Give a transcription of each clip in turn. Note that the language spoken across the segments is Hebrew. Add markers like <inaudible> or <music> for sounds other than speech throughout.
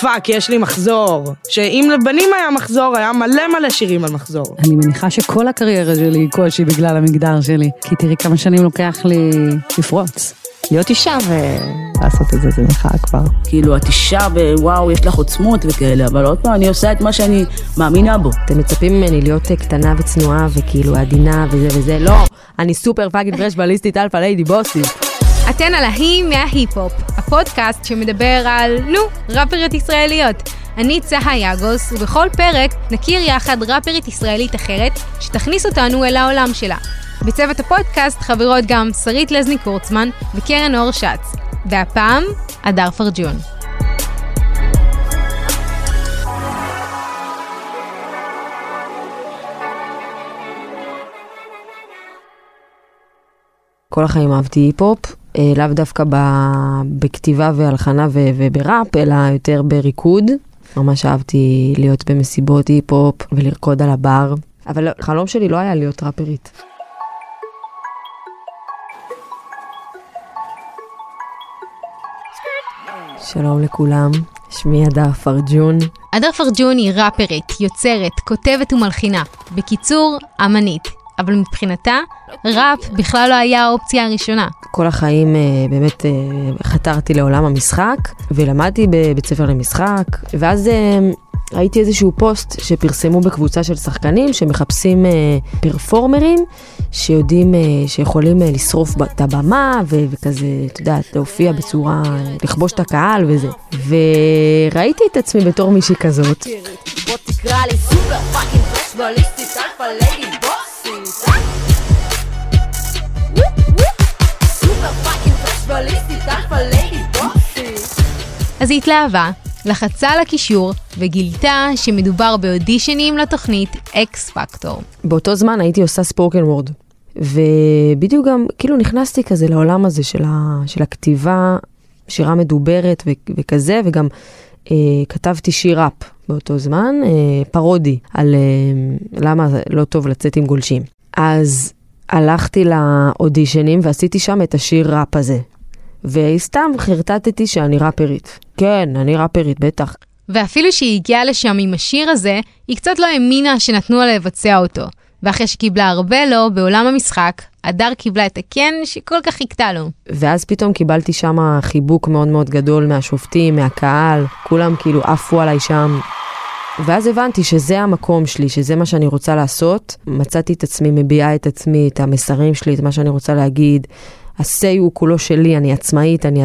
Fuck, יש לי מחזור. שאם לבנים היה מחזור, היה מלא מלא שירים על מחזור. אני מניחה שכל הקריירה שלי היא כלשהי בגלל המגדר שלי, כי תראי כמה שנים לוקח לי לפרוץ. להיות אישה ולעשות את זה, זה מחאה כבר. כאילו, את אישה ווואו, יש לך עוצמות וכאלה, אבל עוד פעם, אני עושה את מה שאני מאמינה בו. אתם מצפים ממני להיות קטנה וצנועה וכאילו עדינה וזה וזה, לא, אני super fucking fresh בליסטית alpha lady בוסית. אתן על ההיא מההיפ-הופ, הפודקאסט שמדבר על, נו, ראפריות ישראליות. אני צהה יגוס, ובכל פרק נכיר יחד ראפרית ישראלית אחרת, שתכניס אותנו אל העולם שלה. בצוות הפודקאסט חברות גם שרית לזני קורצמן וקרן אור שץ. והפעם, הדר פרג'ון. כל החיים אהבתי היפ-הופ, לאו דווקא ב- בכתיבה והלחנה ו- ובראפ, אלא יותר בריקוד. ממש אהבתי להיות במסיבות היפ-הופ ולרקוד על הבר, אבל החלום שלי לא היה להיות ראפרית. שלום לכולם, שמי הדר פרג'ון. הדר פרג'ון היא ראפרית, יוצרת, כותבת ומלחינה. בקיצור, אמנית. אבל מבחינתה, ראפ בכלל לא היה האופציה הראשונה. כל החיים אה, באמת אה, חתרתי לעולם המשחק, ולמדתי בבית ספר למשחק, ואז אה, ראיתי איזשהו פוסט שפרסמו בקבוצה של שחקנים שמחפשים אה, פרפורמרים שיודעים, אה, שיכולים אה, לשרוף את הבמה וכזה, את יודעת, להופיע בצורה, אה, לכבוש את הקהל וזה. וראיתי את עצמי בתור מישהי כזאת. בוא תקרא לי super fucking fresh בליסטית alpha lady בוסית אז היא התלהבה, לחצה על הקישור, וגילתה שמדובר באודישנים לתוכנית X Factor. באותו זמן הייתי עושה spoken word. ובדיוק גם, כאילו נכנסתי כזה לעולם הזה של, ה, של הכתיבה, שירה מדוברת ו, וכזה, וגם אה, כתבתי שיר ראפ באותו זמן, אה, פרודי על אה, למה לא טוב לצאת עם גולשים. אז הלכתי לאודישנים ועשיתי שם את השיר ראפ הזה. וסתם חרטטתי שאני ראפרית. כן, אני ראפרית, בטח. ואפילו שהיא הגיעה לשם עם השיר הזה, היא קצת לא האמינה שנתנו לה לבצע אותו. ואחרי שקיבלה הרבה לא בעולם המשחק, הדר קיבלה את הכן שכל כך חיכתה לו. ואז פתאום קיבלתי שם חיבוק מאוד מאוד גדול מהשופטים, מהקהל, כולם כאילו עפו עליי שם. ואז הבנתי שזה המקום שלי, שזה מה שאני רוצה לעשות. מצאתי את עצמי, מביעה את עצמי, את המסרים שלי, את מה שאני רוצה להגיד. ה-say הוא כולו שלי, אני עצמאית, אני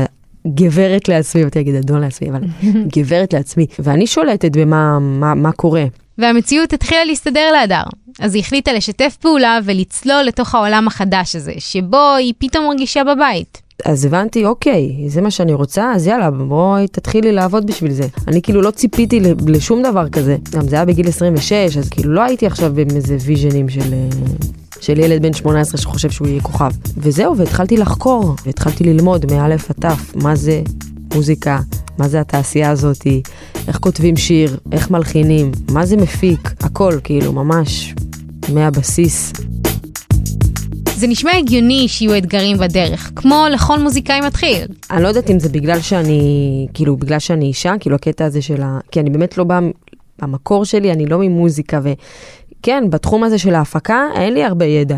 גברת לעצמי, באתי להגיד אדון לעצמי, אבל <laughs> גברת לעצמי. ואני שולטת במה מה, מה קורה. והמציאות התחילה להסתדר להדר. אז היא החליטה לשתף פעולה ולצלול לתוך העולם החדש הזה, שבו היא פתאום מרגישה בבית. אז הבנתי, אוקיי, זה מה שאני רוצה, אז יאללה, בואי תתחילי לעבוד בשביל זה. אני כאילו לא ציפיתי לשום דבר כזה. גם זה היה בגיל 26, אז כאילו לא הייתי עכשיו עם איזה ויז'נים של, אה, של ילד בן 18 שחושב שהוא יהיה כוכב. וזהו, והתחלתי לחקור, והתחלתי ללמוד מא' עד ת', מה זה מוזיקה, מה זה התעשייה הזאתי, איך כותבים שיר, איך מלחינים, מה זה מפיק, הכל, כאילו, ממש מהבסיס. זה נשמע הגיוני שיהיו אתגרים בדרך, כמו לכל מוזיקאי מתחיל. אני לא יודעת אם זה בגלל שאני, כאילו, בגלל שאני אישה, כאילו הקטע הזה של ה... כי אני באמת לא באה, במקור שלי, אני לא ממוזיקה, וכן, בתחום הזה של ההפקה, אין לי הרבה ידע.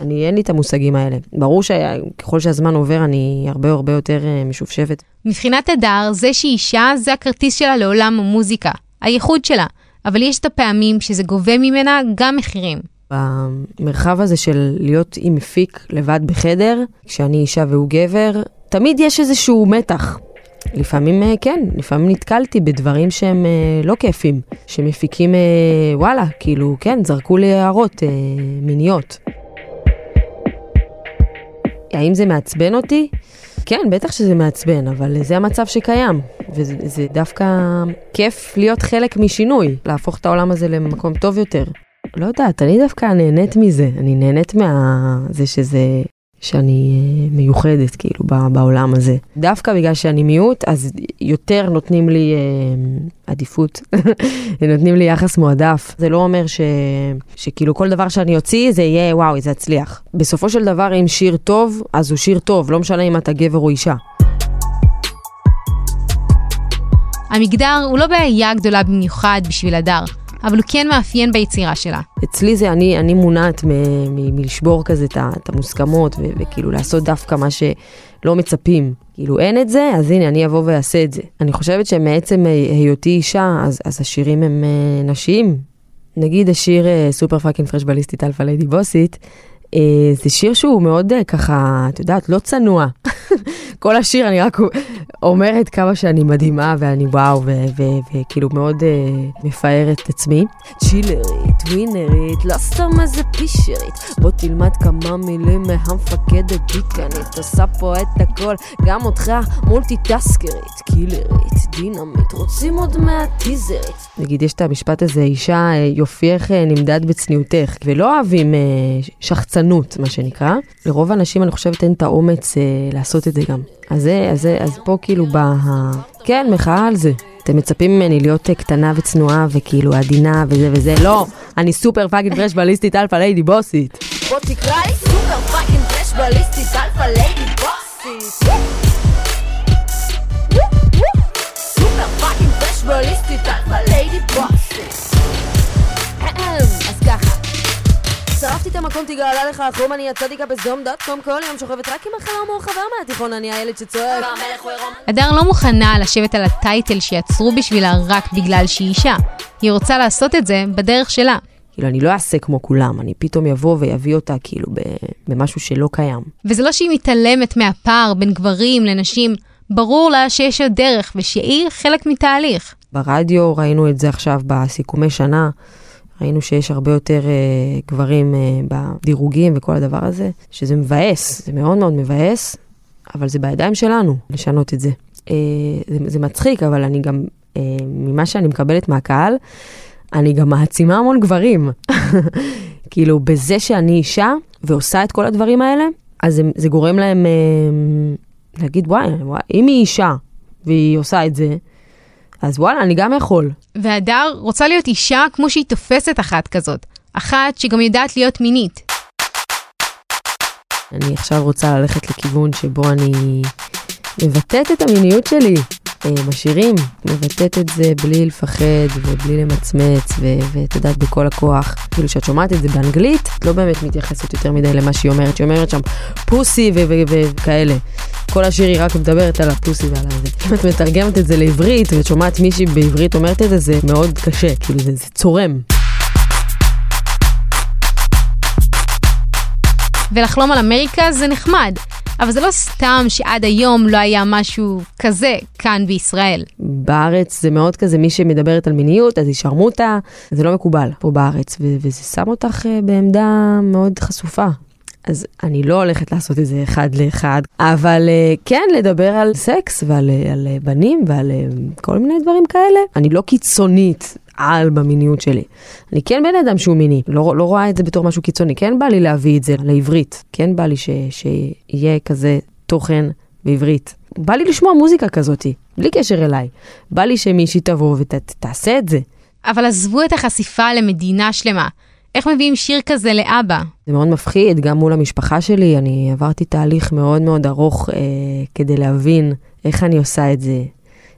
אני, אין לי את המושגים האלה. ברור שככל שהזמן עובר, אני הרבה הרבה יותר אה, משופשפת. מבחינת הדר, זה שהיא אישה זה הכרטיס שלה לעולם המוזיקה, הייחוד שלה, אבל יש את הפעמים שזה גובה ממנה גם מחירים. במרחב הזה של להיות עם מפיק לבד בחדר, כשאני אישה והוא גבר, תמיד יש איזשהו מתח. לפעמים אה, כן, לפעמים נתקלתי בדברים שהם אה, לא כיפים, שמפיקים, אה, וואלה, כאילו, כן, זרקו לי הערות מיניות. האם זה מעצבן אותי? כן, בטח שזה מעצבן, אבל זה המצב שקיים, וזה זה דווקא כיף להיות חלק משינוי, להפוך את העולם הזה למקום טוב יותר. לא יודעת, אני דווקא נהנית מזה, אני נהנית מזה שזה, שאני אה, מיוחדת כאילו בעולם הזה. דווקא בגלל שאני מיעוט, אז יותר נותנים לי אה, עדיפות, <laughs> נותנים לי יחס מועדף. זה לא אומר ש, שכאילו כל דבר שאני אוציא זה יהיה וואו, זה יצליח. בסופו של דבר, אם שיר טוב, אז הוא שיר טוב, לא משנה אם אתה גבר או אישה. המגדר הוא לא בעיה גדולה במיוחד בשביל הדר, אבל הוא כן מאפיין ביצירה שלה. אצלי זה אני, אני מונעת מלשבור כזה את המוסכמות וכאילו לעשות דווקא מה שלא מצפים. כאילו אין את זה, אז הנה אני אבוא ואעשה את זה. אני חושבת שמעצם היותי אישה, אז, אז השירים הם אה, נשיים. נגיד השיר אה, super fucking fresh בליסטית alpha lady בוסית, אה, זה שיר שהוא מאוד ככה, את יודעת, לא צנוע. כל השיר אני רק אומרת כמה שאני מדהימה ואני וואו, וכאילו מאוד אה, מפארת את עצמי. צ'ילרית, ווינרית, לא סתם איזה פישרית. בוא תלמד כמה מילים מהמפקדת דיקנית. עושה פה את הכל, גם אותך מולטיטסקרית. קילרית, דינמיט, רוצים עוד מהטיזרית. נגיד, יש את המשפט הזה, אישה, אה, יופייך אה, נמדד בצניעותך, ולא אוהבים אה, שחצנות, מה שנקרא. לרוב האנשים, אני חושבת, אין את האומץ אה, לעשות את זה גם. אז זה, אז זה, אז פה כאילו בא ה... כן, מחאה על זה. אתם מצפים ממני להיות אה, קטנה וצנועה וכאילו עדינה וזה וזה, לא, אני super fucking fresh בליסטית alpha lady בוסית. בוא תקרא לי super fucking fresh בליסטית alpha lady בוסית. super fucking fresh בליסטית alpha lady בוסית. אז ככה שרפתי את המקום תגאלה לך החום אני הצדיקה בסדום דוט קום כל יום שוכבת רק עם החלום או חבר מהתיכון אני הילד שצועק עירום הדר לא מוכנה לשבת על הטייטל שיצרו בשבילה רק בגלל שהיא אישה. היא רוצה לעשות את זה בדרך שלה. כאילו, אני לא אעשה כמו כולם, אני פתאום יבוא ויביא אותה כאילו ב- במשהו שלא קיים. וזה לא שהיא מתעלמת מהפער בין גברים לנשים, ברור לה שיש עוד דרך ושהיא חלק מתהליך. ברדיו ראינו את זה עכשיו בסיכומי שנה, ראינו שיש הרבה יותר אה, גברים אה, בדירוגים וכל הדבר הזה, שזה מבאס, זה מאוד מאוד מבאס, אבל זה בידיים שלנו לשנות את זה. אה, זה, זה מצחיק, אבל אני גם, אה, ממה שאני מקבלת מהקהל, אני גם מעצימה המון גברים. <laughs> כאילו, בזה שאני אישה ועושה את כל הדברים האלה, אז זה, זה גורם להם אה, להגיד, וואי, וואי, אם היא אישה והיא עושה את זה, אז וואלה, אני גם יכול. והדר רוצה להיות אישה כמו שהיא תופסת אחת כזאת. אחת שגם יודעת להיות מינית. אני עכשיו רוצה ללכת לכיוון שבו אני מבטאת את המיניות שלי אה, בשירים, מבטאת את זה בלי לפחד ובלי למצמץ, ואת יודעת, בכל הכוח. כאילו, כשאת שומעת את זה באנגלית, את לא באמת מתייחסת יותר מדי למה שהיא אומרת. שהיא אומרת שם פוסי וכאלה. כל השיר היא רק מדברת על הפוסי ועל הזה. אם את מתרגמת את זה לעברית, ואת שומעת מישהי בעברית אומרת את זה, זה מאוד קשה, כאילו, זה, זה צורם. ולחלום על אמריקה זה נחמד, אבל זה לא סתם שעד היום לא היה משהו כזה כאן בישראל. בארץ זה מאוד כזה, מי שמדברת על מיניות, אז היא שרמוטה, זה לא מקובל פה בארץ, ו- וזה שם אותך אה, בעמדה מאוד חשופה. אז אני לא הולכת לעשות את זה אחד לאחד, אבל אה, כן לדבר על סקס ועל אה, על אה, בנים ועל כל מיני דברים כאלה. אני לא קיצונית על במיניות שלי. אני כן בן אדם שהוא מיני, לא, לא רואה את זה בתור משהו קיצוני, כן בא לי להביא את זה לעברית, כן בא לי ש, שיהיה כזה תוכן בעברית. בא לי לשמוע מוזיקה כזאתי, בלי קשר אליי. בא לי שמישהי תבוא ותעשה את זה. אבל עזבו את החשיפה למדינה שלמה. איך מביאים שיר כזה לאבא? זה מאוד מפחיד, גם מול המשפחה שלי, אני עברתי תהליך מאוד מאוד ארוך אה, כדי להבין איך אני עושה את זה.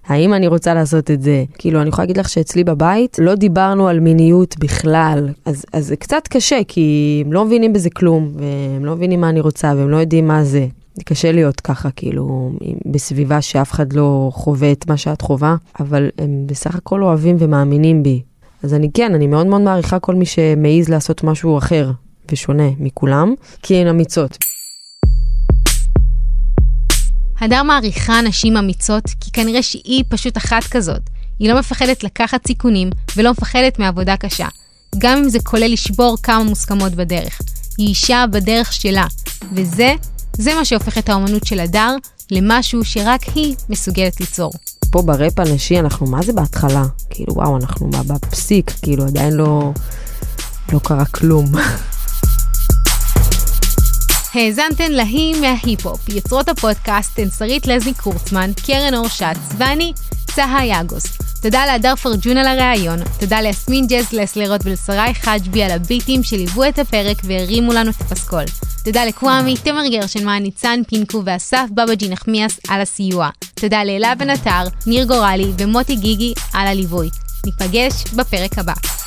האם אני רוצה לעשות את זה? כאילו, אני יכולה להגיד לך שאצלי בבית לא דיברנו על מיניות בכלל, אז, אז זה קצת קשה, כי הם לא מבינים בזה כלום, והם לא מבינים מה אני רוצה, והם לא יודעים מה זה. זה קשה להיות ככה, כאילו, בסביבה שאף אחד לא חווה את מה שאת חווה, אבל הם בסך הכל אוהבים ומאמינים בי. אז אני כן, אני מאוד מאוד מעריכה כל מי שמעז לעשות משהו אחר ושונה מכולם, כי הן אמיצות. הדר מעריכה נשים אמיצות, כי כנראה שהיא פשוט אחת כזאת. היא לא מפחדת לקחת סיכונים, ולא מפחדת מעבודה קשה. גם אם זה כולל לשבור כמה מוסכמות בדרך. היא אישה בדרך שלה, וזה, זה מה שהופך את האומנות של הדר למשהו שרק היא מסוגלת ליצור. פה בראפ הנשי אנחנו מה זה בהתחלה? כאילו וואו, אנחנו בפסיק, כאילו עדיין לא, לא קרה כלום. האזנתן להיא מההיפ-הופ, יוצרות הפודקאסט הן שרית לזני קורצמן, קרן אור שץ, ואני, צהה יאגוס. תודה להדר פרג'ון על הראיון, תודה ליסמין ג'ז לסלרות ולשרי חג'בי על הביטים שליוו את הפרק והרימו לנו את הפסקול. תודה לקוואמי, תמר גרשנמן, ניצן פינקו ואסף בבג'י נחמיאס על הסיוע. תודה לאלה בן עטר, ניר גורלי ומוטי גיגי על הליווי. ניפגש בפרק הבא.